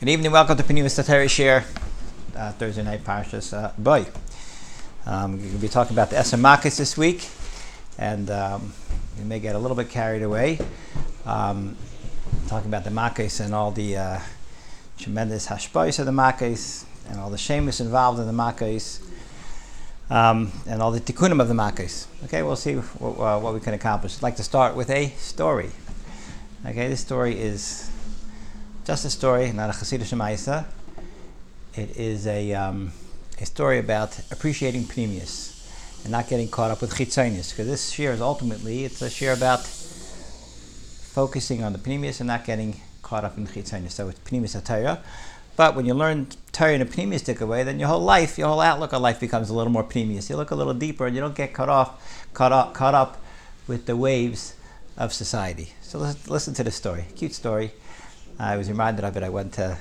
Good evening. Welcome to Penimus Tatari Share, uh, Thursday night Parshas uh, Boy. Um, we're going to be talking about the Esamakis this week, and um, we may get a little bit carried away. Um, talking about the Makis and all the uh, tremendous hashpais of the Makis, and all the shamus involved in the Makis, um, and all the tikkunim of the Makis. Okay, we'll see what we can accomplish. I'd like to start with a story. Okay, this story is just a story, not a Chassidish Maisa. It is a, um, a story about appreciating Pneumius and not getting caught up with Chitzonius. Because this share is ultimately, it's a share about focusing on the Pneumius and not getting caught up in Chitzonius. So it's Pneumius Torah. But when you learn Torah in a Pneumius way, then your whole life, your whole outlook of life becomes a little more Pneumius. You look a little deeper and you don't get caught off, caught up, caught up with the waves of society. So listen, listen to the story. Cute story. I was reminded of it. I went to,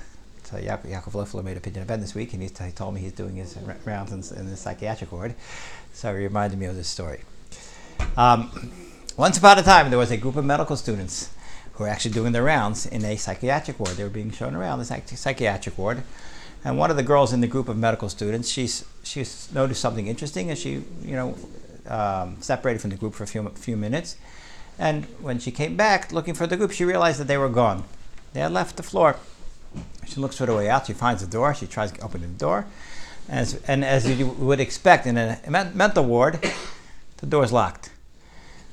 to Yaakov, Yaakov made a opinion event this week, and he, he told me he's doing his rounds in, in, the psychiatric ward. So he reminded me of this story. Um, once upon a time, there was a group of medical students who were actually doing their rounds in a psychiatric ward. They were being shown around the psychiatric ward. And one of the girls in the group of medical students, she's, she noticed something interesting, and she, you know, um, separated from the group for a few, few minutes. And when she came back looking for the group, she realized that they were gone. They had left the floor. She looks for the way out. She finds the door. She tries to open the door. As, and as you would expect in a mental ward, the door is locked.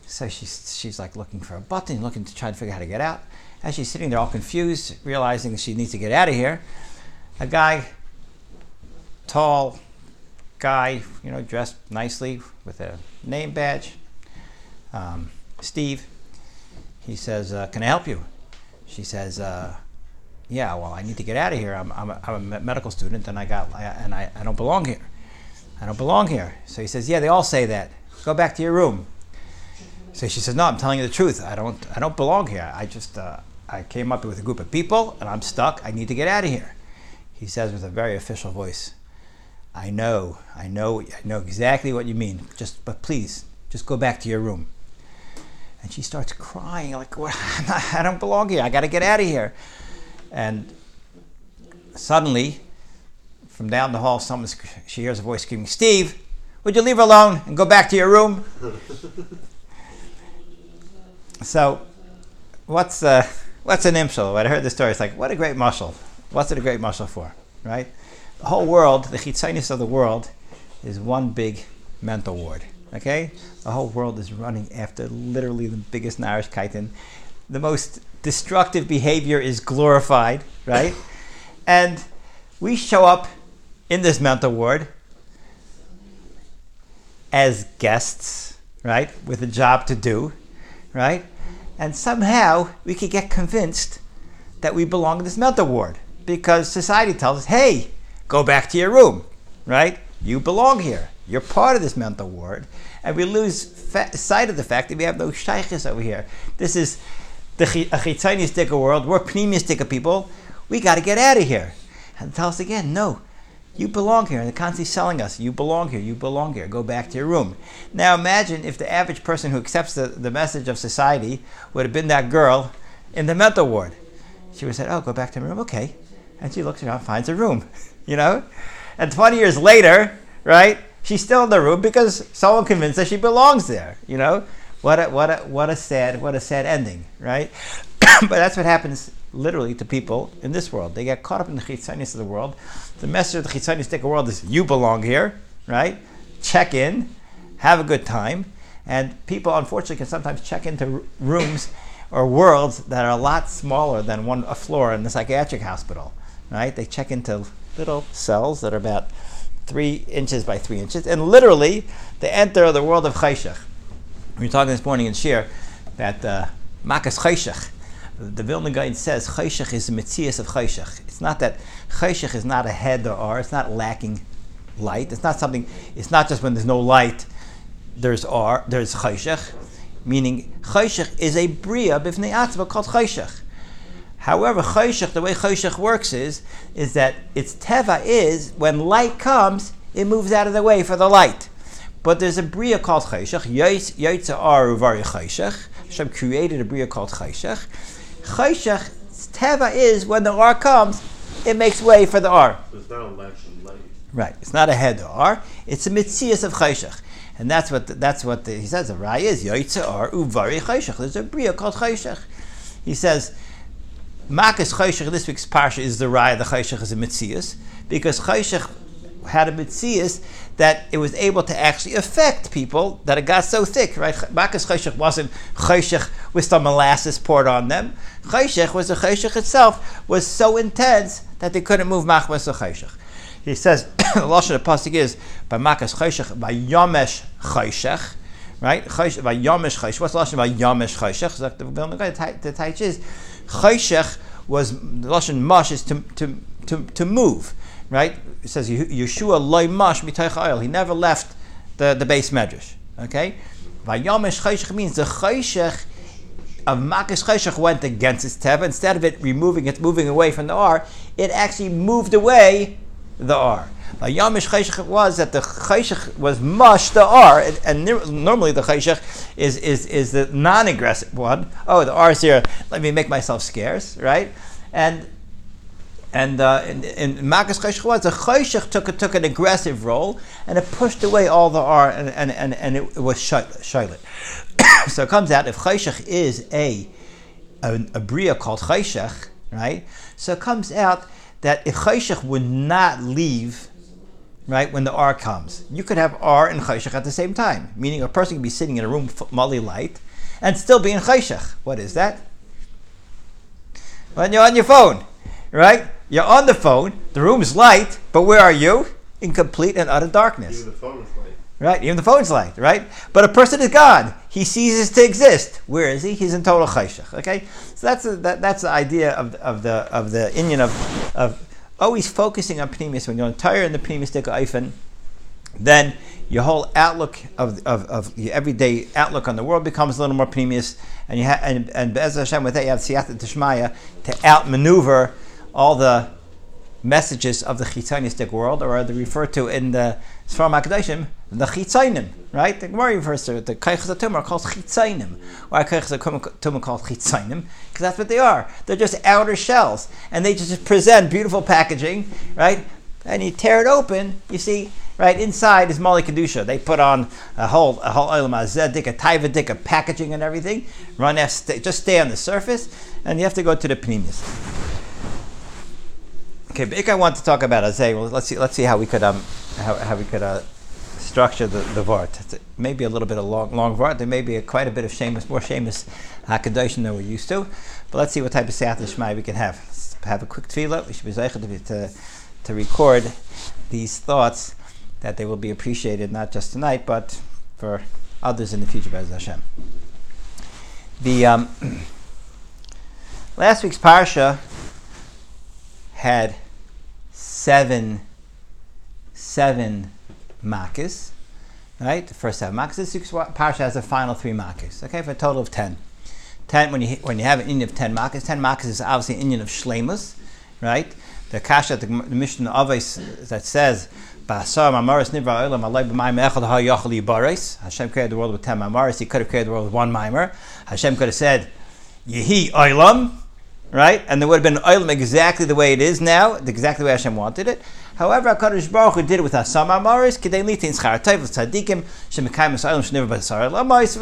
So she's, she's like looking for a button, looking to try to figure out how to get out. As she's sitting there all confused, realizing she needs to get out of here, a guy, tall guy, you know, dressed nicely with a name badge, um, Steve, he says, uh, Can I help you? She says, uh, "Yeah, well, I need to get out of here. I'm, I'm, a, I'm a medical student, and I got and I, I don't belong here. I don't belong here." So he says, "Yeah, they all say that. Go back to your room." So she says, "No, I'm telling you the truth. I don't I don't belong here. I just uh, I came up with a group of people, and I'm stuck. I need to get out of here." He says with a very official voice, "I know, I know, I know exactly what you mean. Just but please, just go back to your room." And she starts crying, like, well, I don't belong here. I got to get out of here. And suddenly, from down the hall, someone, she hears a voice screaming, Steve, would you leave her alone and go back to your room? so, what's, uh, what's an imshal? When I heard this story, it's like, what a great mushal. What's it a great mushal for, right? The whole world, the chitzainus of the world, is one big mental ward. Okay? The whole world is running after literally the biggest Narish Kaitan. The most destructive behavior is glorified, right? and we show up in this mental ward as guests, right? With a job to do, right? And somehow we could get convinced that we belong in this mental ward because society tells us, hey, go back to your room, right? You belong here. You're part of this mental ward. And we lose fa- sight of the fact that we have no shaykhis over here. This is the chitzoniistic world. We're pneumistic people. We got to get out of here. And tell us again, no, you belong here. And they're constantly selling us, you belong here, you belong here. Go back to your room. Now imagine if the average person who accepts the, the message of society would have been that girl in the mental ward. She would have said, oh, go back to my room. Okay. And she looks around, finds a room, you know? And 20 years later, right? She's still in the room because someone convinced her she belongs there. You know, what a what a what a sad what a sad ending, right? but that's what happens literally to people in this world. They get caught up in the chitzanis of the world. The message of the chitzanistic world is you belong here, right? Check in, have a good time, and people unfortunately can sometimes check into rooms or worlds that are a lot smaller than one a floor in the psychiatric hospital, right? They check into little cells that are about three inches by three inches, and literally they enter the world of Chayshach. We were talking this morning in Shir that uh, Makas Chayshach, the Vilna Gaon says Chayshach is the Metzias of Chayshach. It's not that Chayshach is not a head or R, it's not lacking light. It's not something, it's not just when there's no light, there's R, there's Chayshach. Meaning, Chayshach is a Bria b'fnei atzma called Chayshach. However, choshech, the way choshech works is, is that its teva is when light comes, it moves out of the way for the light. But there's a bria called choshech. Yotza aru vari choshech. Hashem created a bria called choshech. Choshech, teva is when the R comes, it makes way for the R. It's not a and light. Right. It's not a head R. It's a mitzias of chayshach. And that's what the, that's what the, he says. The raya is yoitza R uvari chayshach. There's a bria called chayshach. He says, Makas chayshach in this week's parsha is the raya. The chayshach is a mitzias because chayshach had a mitzias that it was able to actually affect people that it got so thick, right? Makas chayshach wasn't chayshach with some molasses poured on them. Chayshach was the chayshach itself was so intense that they couldn't move machmas chayshach. He says the lashon of pasuk is by makas chayshach by yomesh chayshach, right? By yomesh chayshach. What's the lashon by yomesh chayshach? So the the taich is chayshach was the lashon mush is to to to, to move, right? It says Yeshua loy mush mitayich oil. He never left the the base medrash. Okay, by yomesh chayshach means the chayshach of Makas Cheshach went against its Teva. Instead of it removing it, moving away from the R, it actually moved away the R. Yamish Cheshach was that the Cheshach was mush the R, and, normally the Cheshach is, is, is the non aggressive one. Oh, the R is here, let me make myself scarce, right? And and uh, in, in Makas was the Cheshach took, took an aggressive role and it pushed away all the R and, and, and, and it, it was Shilet. so it comes out if Chayshach is a, a, a Bria called Chayshach, right? So it comes out that Chayshach would not leave, right, when the R comes, you could have R and Chayshach at the same time, meaning a person could be sitting in a room molly light and still be in Chayshach. What is that? When you're on your phone, right? You're on the phone, the room's light, but where are you? In complete and utter darkness. Right? Even the phone's light, right? But a person is God. He ceases to exist. Where is he? He's in total chayshach. Okay? So that's a, that, that's the idea of, of the of the inyan of, of always focusing on pneumis. When you're entire in the pneumistic eifin, then your whole outlook of, of, of your everyday outlook on the world becomes a little more pneumius, and you have and and Be'ez Hashem with that you have siyata tishmaya to outmaneuver all the messages of the chitzonistic world, or are they referred to in the Sfar Makdashim, the chitzonim, right? The Gemara refers to the kaichas atum are called chitzonim. Why kaichas atum are called chitzonim? Because that's what they are. They're just outer shells, and they just present beautiful packaging, right? And you tear it open, you see, right inside is Mali Kedusha. They put on a whole a whole oil mazedik, a taivadik, a packaging and everything. Run just stay on the surface, and you have to go to the pneumis. Okay, Big I want to talk about Azay. Well, let's see. Let's see how we could um how, how we could uh, structure the, the vart. It's maybe a little bit of long long vart. There may be a, quite a bit of shameless, more shameless hakadosh than we're used to. But let's see what type of siyat shmai we can have. Let's have a quick tefillah. We should be to, to to record these thoughts that they will be appreciated not just tonight but for others in the future. Bez Hashem. The um, last week's parsha had seven, seven makkahs, right? The first seven makkahs. This parsha has the final three makkahs, okay, for a total of ten. Ten, when you, when you have an inyan of ten makkahs, ten makkahs is obviously an inyan of shlemus, right? The kasha, the, the Mishnah Avos that says. Hashem created the world with ten mamaris. He could have created the world with one mimer. Hashem could have said, Yehi olam, right? And there would have been oilam exactly the way it is now, exactly the way Hashem wanted it. However, HaKadosh Baruch Hu did it with Asam Amaris, Kidei Litin Schar Tayv, Tzadikim, Shemekayim Esayim, Shnever Basar, Lamais,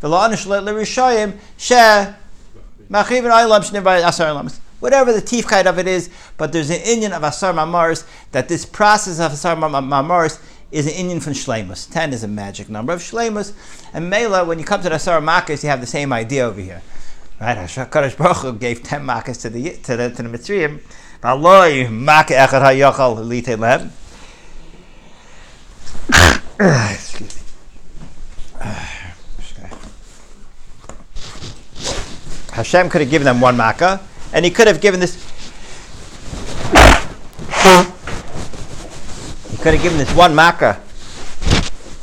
Velanish Lerishayim, She, Machiv and Aylam, Shnever Asar Lamas. Whatever the tifkite of it is, but there's an inyan of Asar Mamaris, that this process of Asar Mamaris is an inyan from Shlemus. Ten is a magic number of Shlemus. And Mela, when you come to the Asar Makas, you have the same idea over here. Right? Baruch Hu gave ten makas to the to the to the Mitzrayim. Echad lite lem. Ah, excuse me. Ah, Hashem could have given them one makkah, and he could have given this. He could have given this one makkah,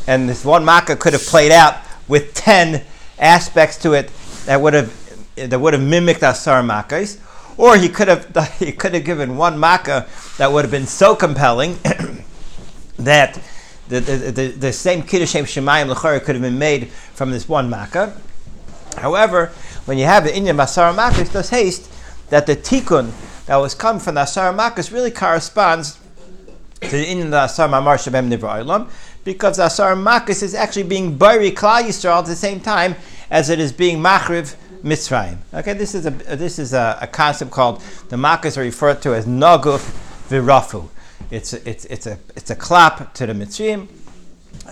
and this one makkah could have played out with ten aspects to it that would have that would have mimicked Asar Makkahs, or he could have he could have given one Makkah that would have been so compelling that the, the, the, the same Kiddush Shemayim Lechari could have been made from this one Makkah. However, when you have the inyan Masar Makkah, does haste that the Tikkun, that was come from the Asar Makas really corresponds to the in the Asar Mamar Shabem Nivra Olam, because the Asar Makas is actually being buried Klal Yisrael at the same time as it is being Machriv Mitzrayim. Okay, this is a this is a, a concept called the Makas are referred to as Naguf Virafu. It's a, it's it's a it's a clap to the Mitzrayim,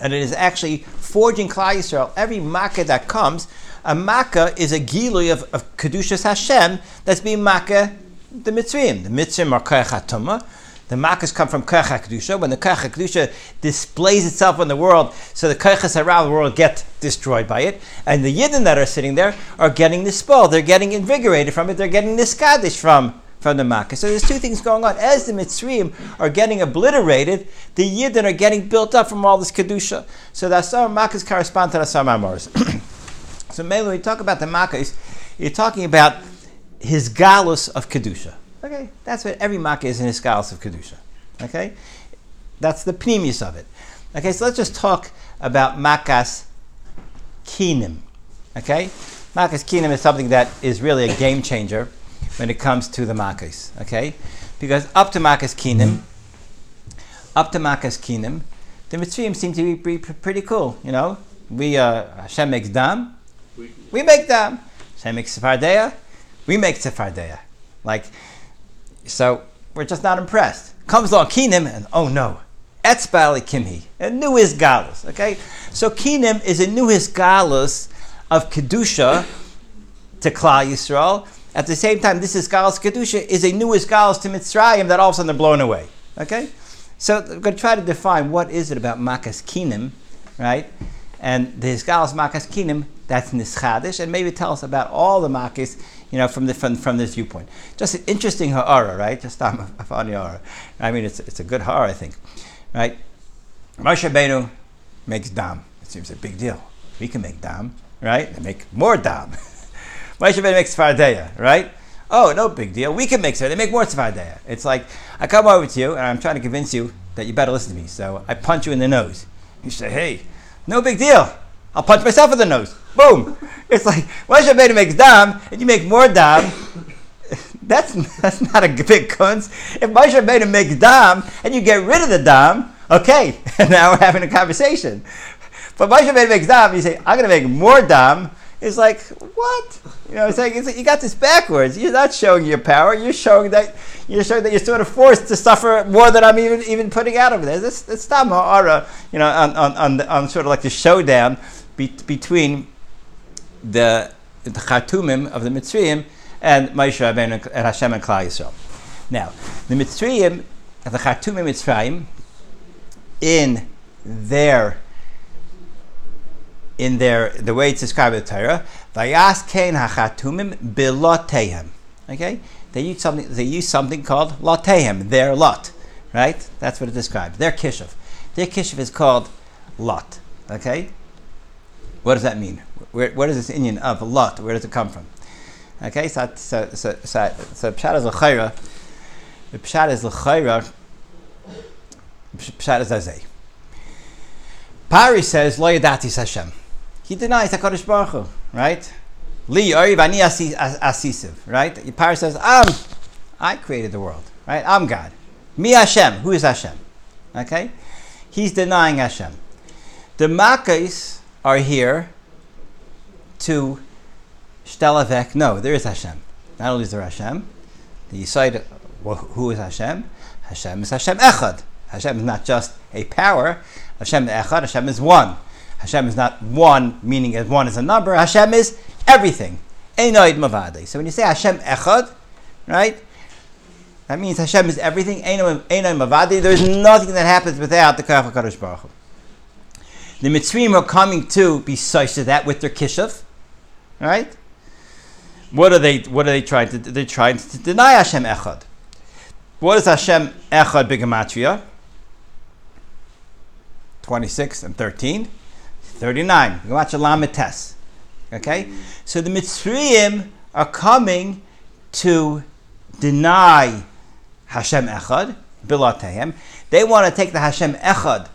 and it is actually forging Klal Yisrael. Every Makkah that comes, a Makkah is a gilui of, of Kedushas Hashem that's being Makkah the Mitzrayim. The Mitzrayim are Koyach. The Makkahs come from Koyach HaKedusha. When the Koyach HaKedusha displays itself in the world, so the Koyachas around the world get destroyed by it, and the Yidden that are sitting there are getting spell. They're getting invigorated from it. They're getting the Skadish from from the Makkah. So there's two things going on. As the Mitzrayim are getting obliterated, the Yidden are getting built up from all this Kedusha. So the Asar Makkahs correspond to the Asar Mamors. so mainly when we talk about the Makkahs, you're talking about his galus of Kedusha. Okay? That's what every Makkah is in his galus of Kedusha. Okay? That's the pneumius of it. Okay, so let's just talk about Makas Kinim. Okay? Makas Kinim is something that is really a game changer when it comes to the Makas. Okay? Because up to Makas Kinim, up to Makas Kinim, the Mitzrayim seem to be pretty cool. You know, we uh, Hashem makes dam, we make dam. Hashem makes Sephardeya, we make Sephardeya. Like, so we're just not impressed. Comes along Kinim, and oh no, Etzbali Kimhi, a new is galus. Okay, so Kinim is a new is galus of kedusha to Klal Yisrael. At the same time, this is galus kedusha is a new is galus to Mitzrayim that all of a sudden they're blown away. Okay, so I'm going to try to define what is it about Makas Kinim, right? And the Hisgalas Makas Kinim, that's Nischadish, and maybe tell us about all the Makas, you know, from, the, from, from this viewpoint. Just an interesting ha'ara, right? Just a, funny ha'ara. I mean, it's, it's a good ha'ara, I think, right? Moshe Benu makes dam. It seems a big deal. We can make dam, right? They make more dam. Moshe Benu makes fardeya, right? Oh, no big deal. We can make so. They make more tzvadeya. It's like I come over to you and I'm trying to convince you that you better listen to me. So I punch you in the nose. You say, "Hey, no big deal. I'll punch myself in the nose. Boom. It's like Moshe Benu makes dam and you make more dam. That's that's not a big kunz. If Moshe Benu makes dam and you get rid of the dam, okay, now we're having a conversation. But Moshe Benu makes dam, you say, I'm going to make more dam. It's like, what? You know, it's like, it's like you got this backwards. You're not showing your power. You're showing that you're showing that you're sort of forced to suffer more than I'm even even putting out over there. This it's not ma'ara, you know, on, on, on, the, on sort of like the showdown be, between the the Khartoumim of the Mitzrayim and Moshe Rabbeinu and Hashem and Klal Yisrael. Now, the Mitzrayim, the Khartoumim Mitzrayim, in their in their the way it's described in the Torah, Vayas Kain Hachatumim Bilotehem. Okay? They use something they use something called Lotehem, their lot. Right? That's what it describes. Their kishuv. Their kishuv is called lot. Okay? What does that mean? Where, where does this inyan of lot? Where does it come from? Okay, so so so so, so pshat is l'chayra. The pshat is l'chayra. Pshat is azay. Pari says lo yadati Hashem. He denies Hakadosh Baruch Hu, right? Li oiv ani asisiv, right? Pari says, I'm, I created the world, right? I'm God. Mi Hashem. Who is Hashem? Okay, he's denying Hashem. The Makkahs are here to Shtalavek. No, there is Hashem. Not only is there Hashem, the well, who is Hashem? Hashem is Hashem Echad. Hashem is not just a power. Hashem Echad. Hashem is one. Hashem is not one, meaning as one is a number. Hashem is everything. Einoid Mavadi. So when you say Hashem Echad, right? That means Hashem is everything. Einoid Mavadi. There's nothing that happens without the Kaf Baruch Hu. The Mitzrayim are coming to be such that with their kishav, right? What are they? What are they trying to? They're trying to deny Hashem Echad. What is Hashem Echad Bigamatria? Twenty-six and thirteen. 39. Tes. Okay? So the Mitzrayim are coming to deny Hashem Echad, Bilatehem. They want to take the Hashem Echad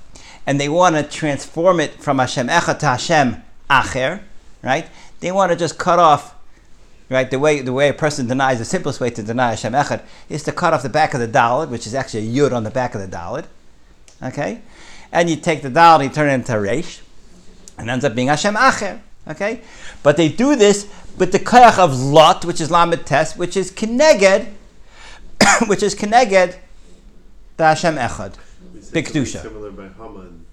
and they want to transform it from Hashem Echad to Hashem Acher, right? They want to just cut off right? The way the way a person denies the simplest way to deny Hashem Echad is to cut off the back of the Dalit, which is actually a Yud on the back of the Dalit. Okay, and you take the Dalit and you turn it into a Reish, and ends up being Hashem Acher. Okay, but they do this with the koyach of Lot, which is Lamed Tes, which is Keneged, which is Keneged the Hashem Echad. We say Big something Kedusha. Similar by Haman.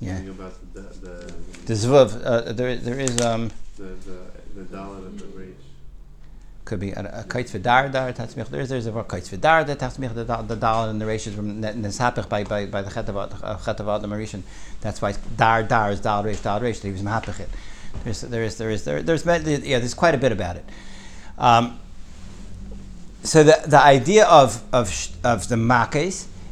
Yeah. Something about the the The Zvuv, uh, there, there is um, the the, the Dalit of the rage. could be a, kaitz v'dar dar tatzmich. There's there's a word kaitz v'dar that tatzmich the the dal and the ratios from neshapich by by by the chetavad chetavad the marishan. That's why dar dar is dal resh dal resh. He was mahapich it. There's there is there is there there's yeah there's quite a bit about it. Um, so the the idea of of of the makes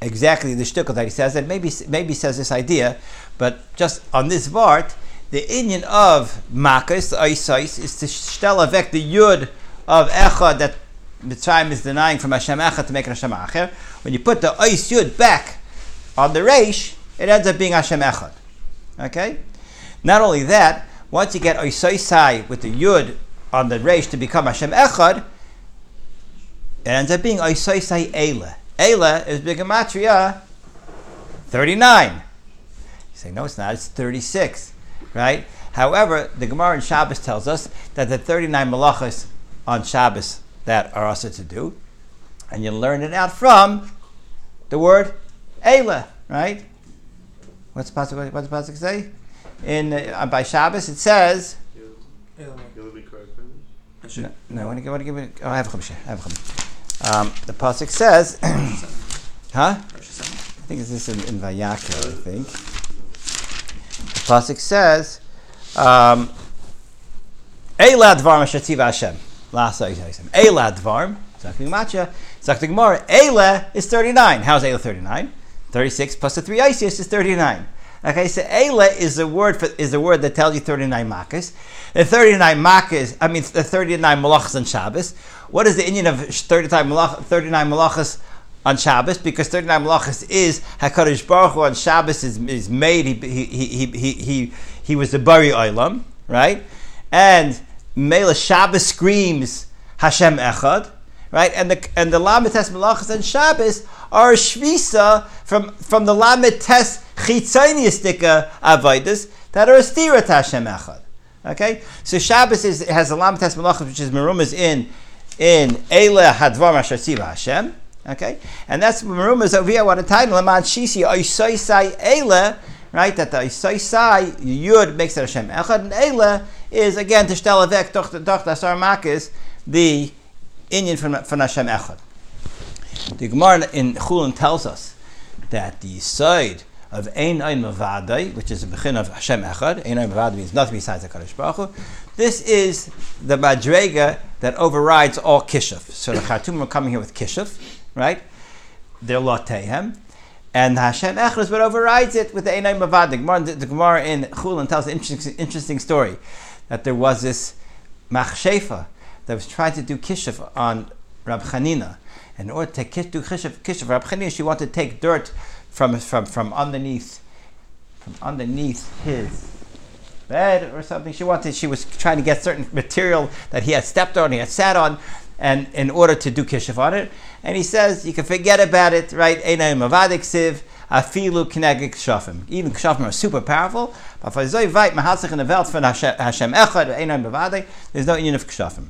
exactly the shtickle that he says, and maybe maybe says this idea, but just on this vart, the inyan of Makkos, the Oisois, is to stel avek the yud of Echad that Mitzrayim is denying from Hashem Echad to make Hashem Acher. When you put the Ois yud back on the Reish, it ends up being Hashem Echad. Okay? Not only that, once you get Oisoisai with the yud on the Reish to become Hashem Echad, it ends up being Oisoisai Eile. Eile is Bigamatria 39. You say, no, it's not, it's 36, right? However, the Gemara in Shabbos tells us that the 39 malachas on Shabbos that are also to do, and you learn it out from the word Eile, right? What's the pasuk? What's the pasuk say? In uh, by Shabbos it says. You'll be correct. No, no, I want to give, want to give it. Oh, I have a. I have a. Um, the pasuk says, huh? I think it's this in, in Vayakra. I think the pasuk says, um, "Eila dvarm ashativ Hashem." Last. Eila dvarm. Zakti Matcha. Zakti Gemara. Eila is thirty-nine. How's Eila thirty-nine? Thirty-six plus the three Isis is thirty-nine. Okay, so Eila is the word for, is the word that tells you thirty-nine makas. The thirty-nine makas. I mean, the thirty-nine malachas on Shabbos. What is the inyan of thirty-nine malach, thirty-nine malachas on Shabbos? Because thirty-nine malachas is Hakadosh Baruch Hu on Shabbos is, is made. He he he he he, he was the bari olam, right? And Mela Shabbos screams Hashem Echad, right? And the and the Lamed Tes Malachas and Shabbos are shvisa from from the Lamed Tes Chitzoniistika Avodas that are a stira to Hashem Echad. Okay, so Shabbos is has the Lamed Tes Malachas which is merumas in in Eile Hadvar Asher Hashem. Okay, and that's merumas over here. What a title Laman Shisi Oisoisai Eile. Right, that the Oisoisai Yud makes it Hashem Echad, and Eile is again to shtel avek doch doch dasar makis the inyan from from Hashem Echad. The Gemara in Chulin tells us that the side of Ein Ein Mavadai, which is the begin of Hashem Echad, Ein Ein Mavadai means nothing besides Hakadosh Baruch Hu. This is the madrega that overrides all kishuf. So the Khartoum are coming here with kishuf, right? They're lotehem. And Hashem Echad is what overrides it with the Ein Ein Mavadai. The Gemara in Chulin tells an interesting, interesting story that there was this machshefa that was trying to do kishuf on Rab Chanina. In order to do kishuf, kishuf Rab Chanina, she wanted to take dirt from, from, from underneath from underneath his bed or something. She wanted, she was trying to get certain material that he had stepped on, he had sat on, and in order to do kishuf on it. And he says, you can forget about it, right? Afilu kinegik kshafim. Even kshafim are super powerful, but for zoi vayt mahasich in the welt von Hashem echad, einay mavadik, there's no union of kshafim.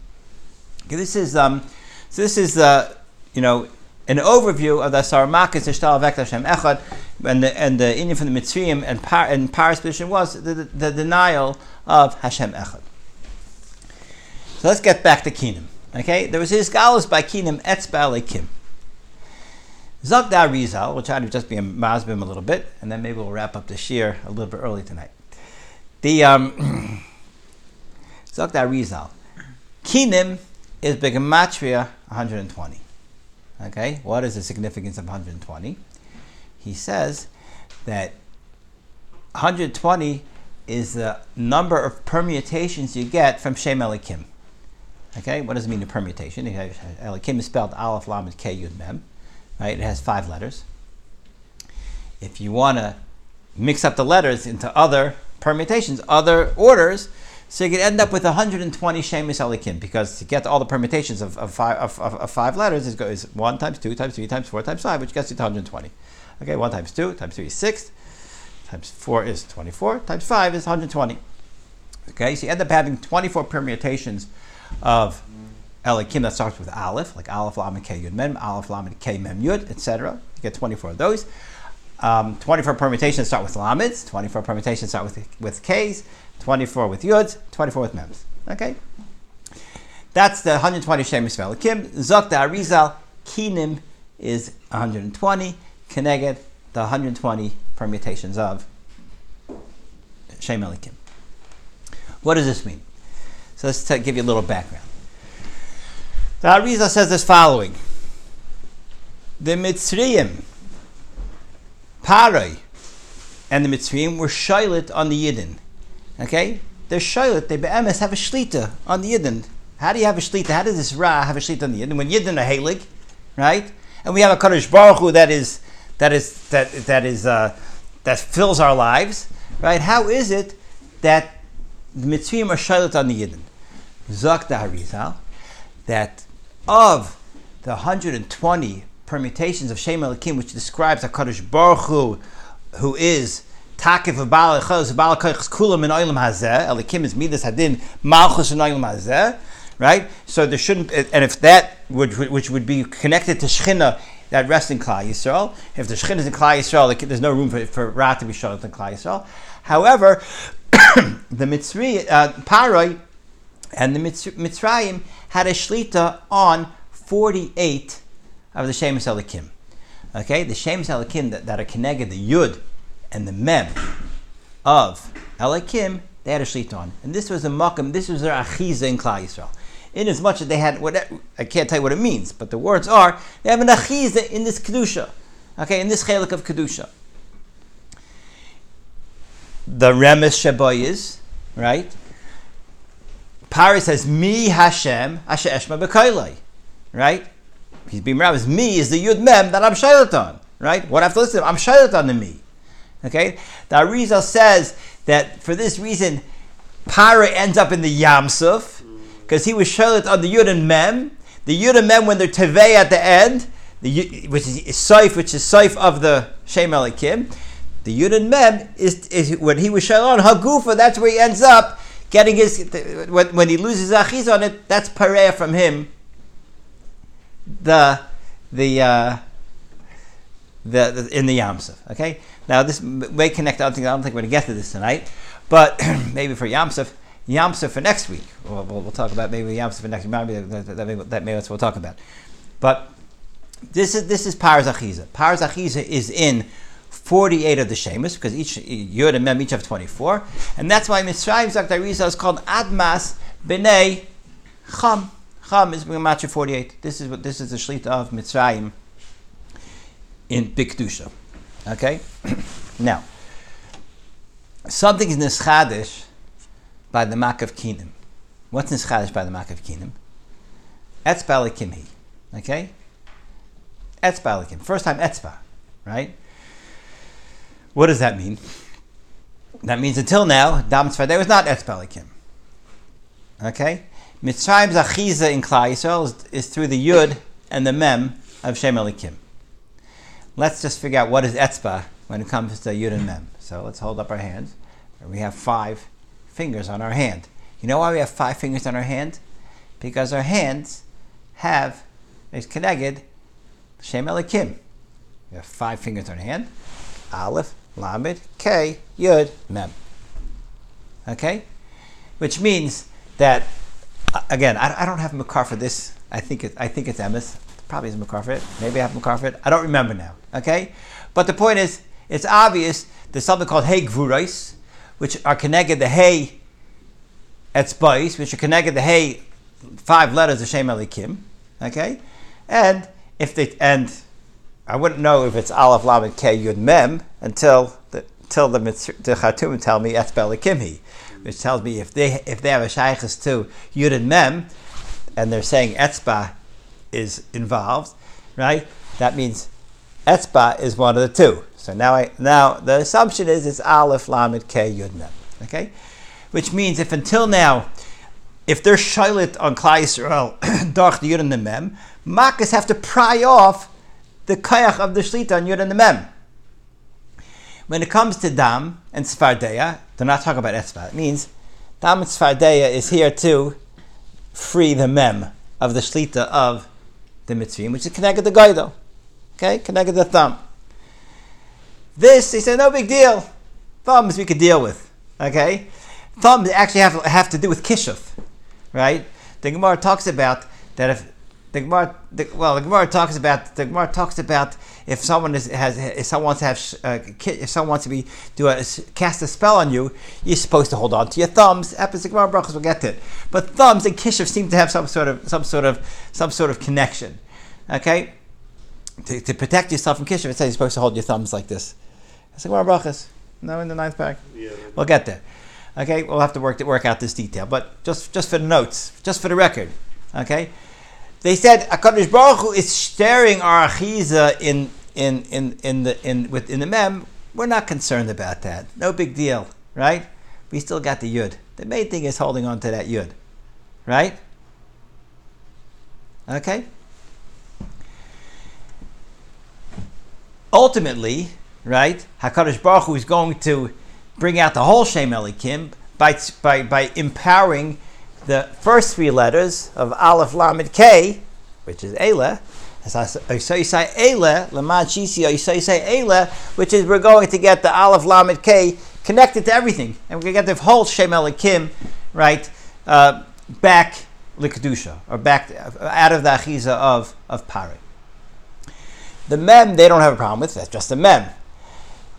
Okay, this is, um, so this is, uh, you know, an overview of the Saramakas Ishtal Vek Hashem Echad, and the and the inyan from the Mitzrayim and Par and Paris position was the, the, the denial of Hashem Echad. So let's get back to Kinim. Okay, there was his galus by Kinim Etzba Kim. Zagdar Rizal, we'll try to just be a masbim a little bit, and then maybe we'll wrap up the shir a little bit early tonight. The um, Zok da Rizal. Kinim is Begematria 120. Okay, what is the significance of 120? He says that 120 is the number of permutations you get from Shem Elikim. Okay, what does it mean a permutation? Elikim is spelled Aleph Lamed K Yud Mem. Right, it has five letters. If you want to mix up the letters into other permutations, other orders, so you could end up with 120 Shemis Elikim because to get all the permutations of, of, five, of, of five letters is, is 1 times 2 times 3 times 4 times 5, which gets you to 120. Okay, 1 times 2 times 3 is 6, times 4 is 24, times 5 is 120. Okay, so you end up having 24 permutations of Elikim that starts with Aleph, like Aleph Lamed K Yud Mem, Aleph Lamed K Mem Yud, etc. You get 24 of those. Um, 24 permutations start with lamids, 24 permutations start with, with Ks, 24 with Yuds, 24 with Mems. Okay? That's the 120 Shemis Velikim. Zok da Arizal, Kinim is 120, Keneged, the 120 permutations of Shem. What does this mean? So let's t- give you a little background. The Arizal says this following. The Mitzrayim, Parai, and the Mitzrayim were shilit on the Yidden. Okay? They're shilit, they be'emes have a shlita on the Yidden. How do you have a shlita? How does this Ra have a shlita on the Yidden? When Yidden are Halig, right? And we have a Kaddish Baruch Hu that is that is that that is uh, that fills our lives, right? How is it that the Mitzrayim are shilit on the Yidden? Zak da Harizal, that of the 120 permutations of Shem Elikim, which describes HaKadosh Baruch Hu, who is Takif of Baal Echaz, Baal Koichs Kulam in Oilam Hazeh, Elikim is Midas Hadin, Malchus in Oilam Hazeh, right? So there shouldn't, and if that, would, which would be connected to Shechina, that rests in Klal Yisrael. If the Shechina is in Klal Yisrael, there's no room for, for Ra to be shown in Klal Yisrael. However, the Mitzri, uh, Paroi, and the Mitzrayim had a shlita on 48 of the Shemus Elikim. Okay, the Shemus Elikim that, that are connected, the Yud and the Mem of Elikim, they had a shlita on. And this was a makam, this was their achiza in Klal Yisrael. In as much as they had, what I can't tell you what it means, but the words are, they have an achiza in this Kedusha. Okay, in this chelik of Kedusha. The Remes Shabayis, right? Paris says, Mi Hashem, Asher Eshma B'kailai. Right? He's being is me is the Yud Mem that I'm Shailat on. Right? What I have to listen to, I'm Shailat to me. Okay? The Arizal says that for this reason, Para ends up in the Yamsuf, because he was Shailat the Yud and Mem. The Yud and Mem, when they're Tevei at the end, the, which is Saif, which is Saif of the Shem Elikim, the Yud and Mem is, is when he was Shailat Hagufa, that's where he ends up getting his when, when he loses achiz on it, that's pareya from him. The the, uh, the the in the yamsuf. Okay, now this may connect. I don't think I don't think we're to get to this tonight, but maybe for yamsuf, yamsuf for next week. We'll, we'll, we'll talk about maybe yamsuf for next week. Maybe that, that, that, that maybe that's what we'll talk about. But this is this is paras achiza. Paras achiza is in 48 of the Shemus, because each Yud and Mem each have 24. And that's why Mitzrayim Zakdarisa is called Admas B'nei Cham. Cham is match of 48. This is what this is the Shlita of Mitzrayim in Bikdusha. Okay? now, something is Nischadish by the Mak of Kinim. What's Nischadish by the Mak of Kinim? Etzba. Okay? Etzba Kim. First time Etzba, right? What does that mean? That means until now, Dam Tzvadeh was not Etzbelikim. Okay? Mitzrayim's Achiza in Klal Yisrael is, is, through the Yud and the Mem of Shem Elikim. Let's just figure out what is Etzba when it comes to Yud and Mem. So let's hold up our hands. We have five fingers on our hand. You know why we have five fingers on our hand? Because our hands have, is connected, Shem Elikim. We have five fingers on our hand. Aleph, Lamed, K, Yud, Mem. Okay? Which means that, again, I, I don't have Makar for this. I think, it, I think it's Emes. Probably is Makar for it. Maybe I have Makar for it. I don't remember now. Okay? But the point is, it's obvious there's something called Hey Gvurais, which are connected. The Hey etzbais, which are connected to hey, five letters of Shem Elikim. Okay, and if they and I wouldn't know if it's Aleph Lamed K Yud Mem until the till the the Khartoum tell me Etzbel Kimhi, which tells me if they if they have a shaykhs to Yud and Mem, and they're saying Etzba is involved, right? That means Etzba is one of the two. So now I now the assumption is it's Aleph Lamed K Yud Mem. Okay, which means if until now, if they're on Klal Yisrael, Darch the Yud and the Mem, Makkahs have to pry off the kayach of the shlita on Yud and the Mem. When it comes to Dam and Sfardeya, they're not talking about Etzba. It means Dam and Sfardeya is here to free the Mem of the shlita of the Mitzrayim, which is connected to Gaido. Okay, connected to thumb. This, he said, no big deal. Thumbs we could deal with. Okay? Thumbs actually have, have to do with Kishuf. Right? The Gemara talks about that if the Gemara, the, well, the Gemara talks about the Gemara talks about if someone is, has if someone wants to have uh, if someone wants to be do a cast a spell on you, you're supposed to hold on to your thumbs. Happens the Gemara brachas will get to it, but thumbs and kishuf seem to have some sort of some sort of some sort of connection. Okay, to, to protect yourself from kishuf, it says you're supposed to hold your thumbs like this. It's the Gemara brachas. No, in the ninth pack. Yeah. We'll get there. Okay, we'll have to work work out this detail, but just just for the notes, just for the record. Okay, they said Hakadosh Baruch Hu is staring our achiza in in in in the in with in the mem. We're not concerned about that. No big deal, right? We still got the yud. The main thing is holding on to that yud, right? Okay. Ultimately, right? Hakadosh Baruch Hu is going to bring out the whole Shem Elikim by, by, by empowering the first three letters of Aleph Lamed K, which is Eile, which is we're going to get the Aleph Lamed K connected to everything, and we're going to get the whole Shem Elikim, right, uh, back Likadusha, or back out of the Achiza of, of Pari. The Mem, they don't have a problem with, that's just a Mem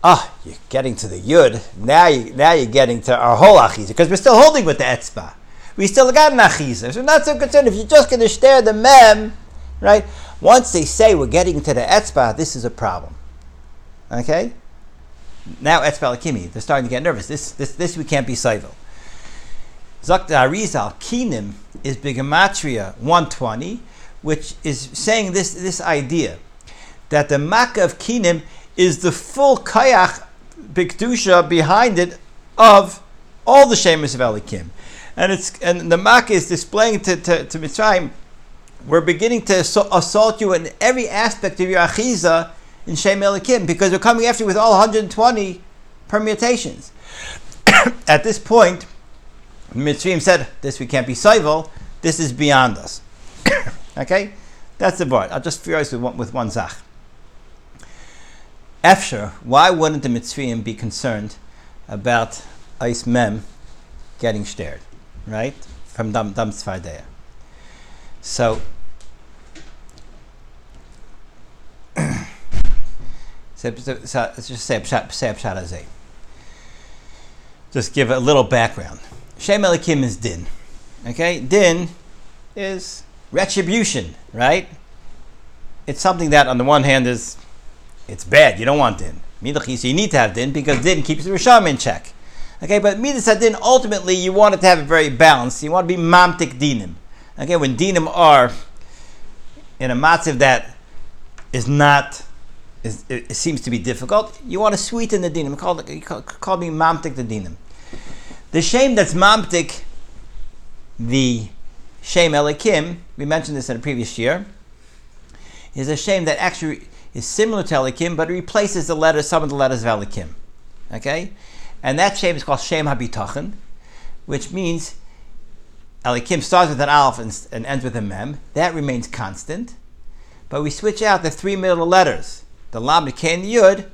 ah, you're getting to the yud. Now you now you're getting to our whole achiza because we're still holding with the etzba. We still got an so we're not so concerned if you're just going to stare the mem, right? Once they say we're getting to the etzba, this is a problem. Okay. Now etzba lakimi, they're starting to get nervous. This this this we can't be civil. Zakta Arizal Kinim is Bigamatria 120, which is saying this this idea that the Makkah of Kinim is the full kayach bikdusha behind it of all the shemus of Elikim, and it's and the Makkah is displaying to to, to Mitzrayim. We're beginning to assault, you in every aspect of your achiza in Shem Elikim because we're coming after you with all 120 permutations. At this point, Mitzrayim said, "This we can't be civil. This is beyond us." okay, that's the part. I'll just furious with one, with one zach. Efsher, why wouldn't the Mitzrayim be concerned about Ice Mem getting stared, right? From Dam Dam Tzfardeya. So, so, so, so just say a pshat. Just give a little background. Shem Elikim is din. Okay? Din is retribution, right? It's something that, on the one hand, is it's bad. You don't want din. Midachis, you need to have din because din keeps the Risham in check. Okay, but midas din ultimately you want it to have it very balanced. You want to be mamtik dinim. Okay, when dinim are in a matziv that is not, is, it, seems to be difficult, you want to sweeten the dinim. Call, call, call me mamtik the dinim. The shame that's mamtik, the shame elikim, we mentioned this in a previous year, is a shame that actually is similar to Elikim, but replaces the letters, some of the letters of Elikim. Okay? And that shame is called Shem HaBitachon, which means Elikim starts with an Aleph and, and ends with a Mem. That remains constant. But we switch out the three middle letters, the Lam, the K, and the Yud,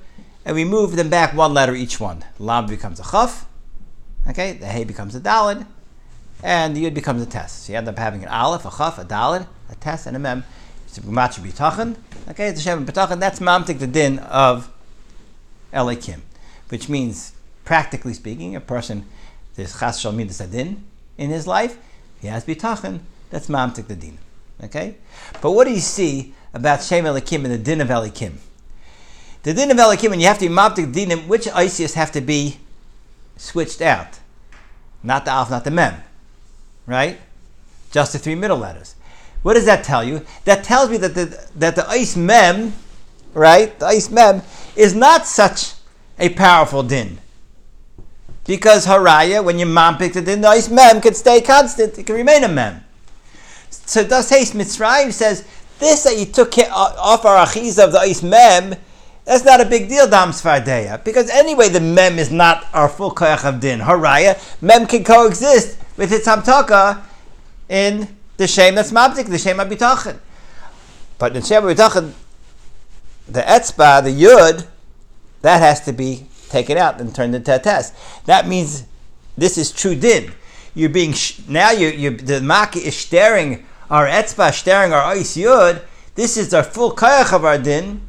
and we move them back one letter each one. Lam becomes a Chaf, okay? The Hey becomes a Dalid, and the Yud becomes a Test. So you end up having an Aleph, a Chaf, a Dalid, a Test, and a Mem. It's a Gumatcha Bitachon. Okay, it's a Shem Bitachon. That's Mamtik the din of Elikim, which means, practically speaking, a person, there's Chas Shal Midas Adin, in his life, he has bitachon. That's mamtik the din. Okay, but what do you see about Shem Elikim and the din of Elikim? The din of Elikim, and you have to be mamtik the din. Which isis have to be switched out? Not the alf, not the mem, right? Just the three middle letters. What does that tell you? That tells me that the that the ice mem, right? The ice mem is not such a powerful din. Because haraya, when you mamtik the din, the ice mem can stay constant. It can remain a mem. So thus Haste Mitzrayim says this that you took off our achiza of the ice mem. That's not a big deal, Dam Svardeya, because anyway the mem is not our full koyach of din. Haraya, mem can coexist with its hamtaka in the shame that's mabdik, the shame abitachin. But in shame abitachin, the etzba, the yud, that has to be taken out and turned into a test. That means this is true din. You're being sh- now you you the maki is staring our etzba, staring our ice yud. This is our full kayach of our din.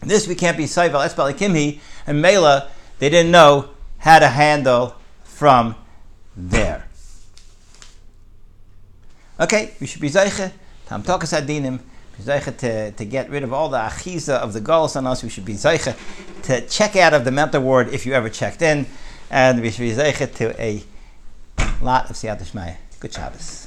This we can't be saival etzba and mela. They didn't know how to handle from there. Okay, we should be zeiche. Tam tokas adinim. To, to get rid of all the achiza of the goals on us. We should be zeiche to check out of the mental ward if you ever checked in. And we should be zeiche to a lot of siyat Good Shabbos.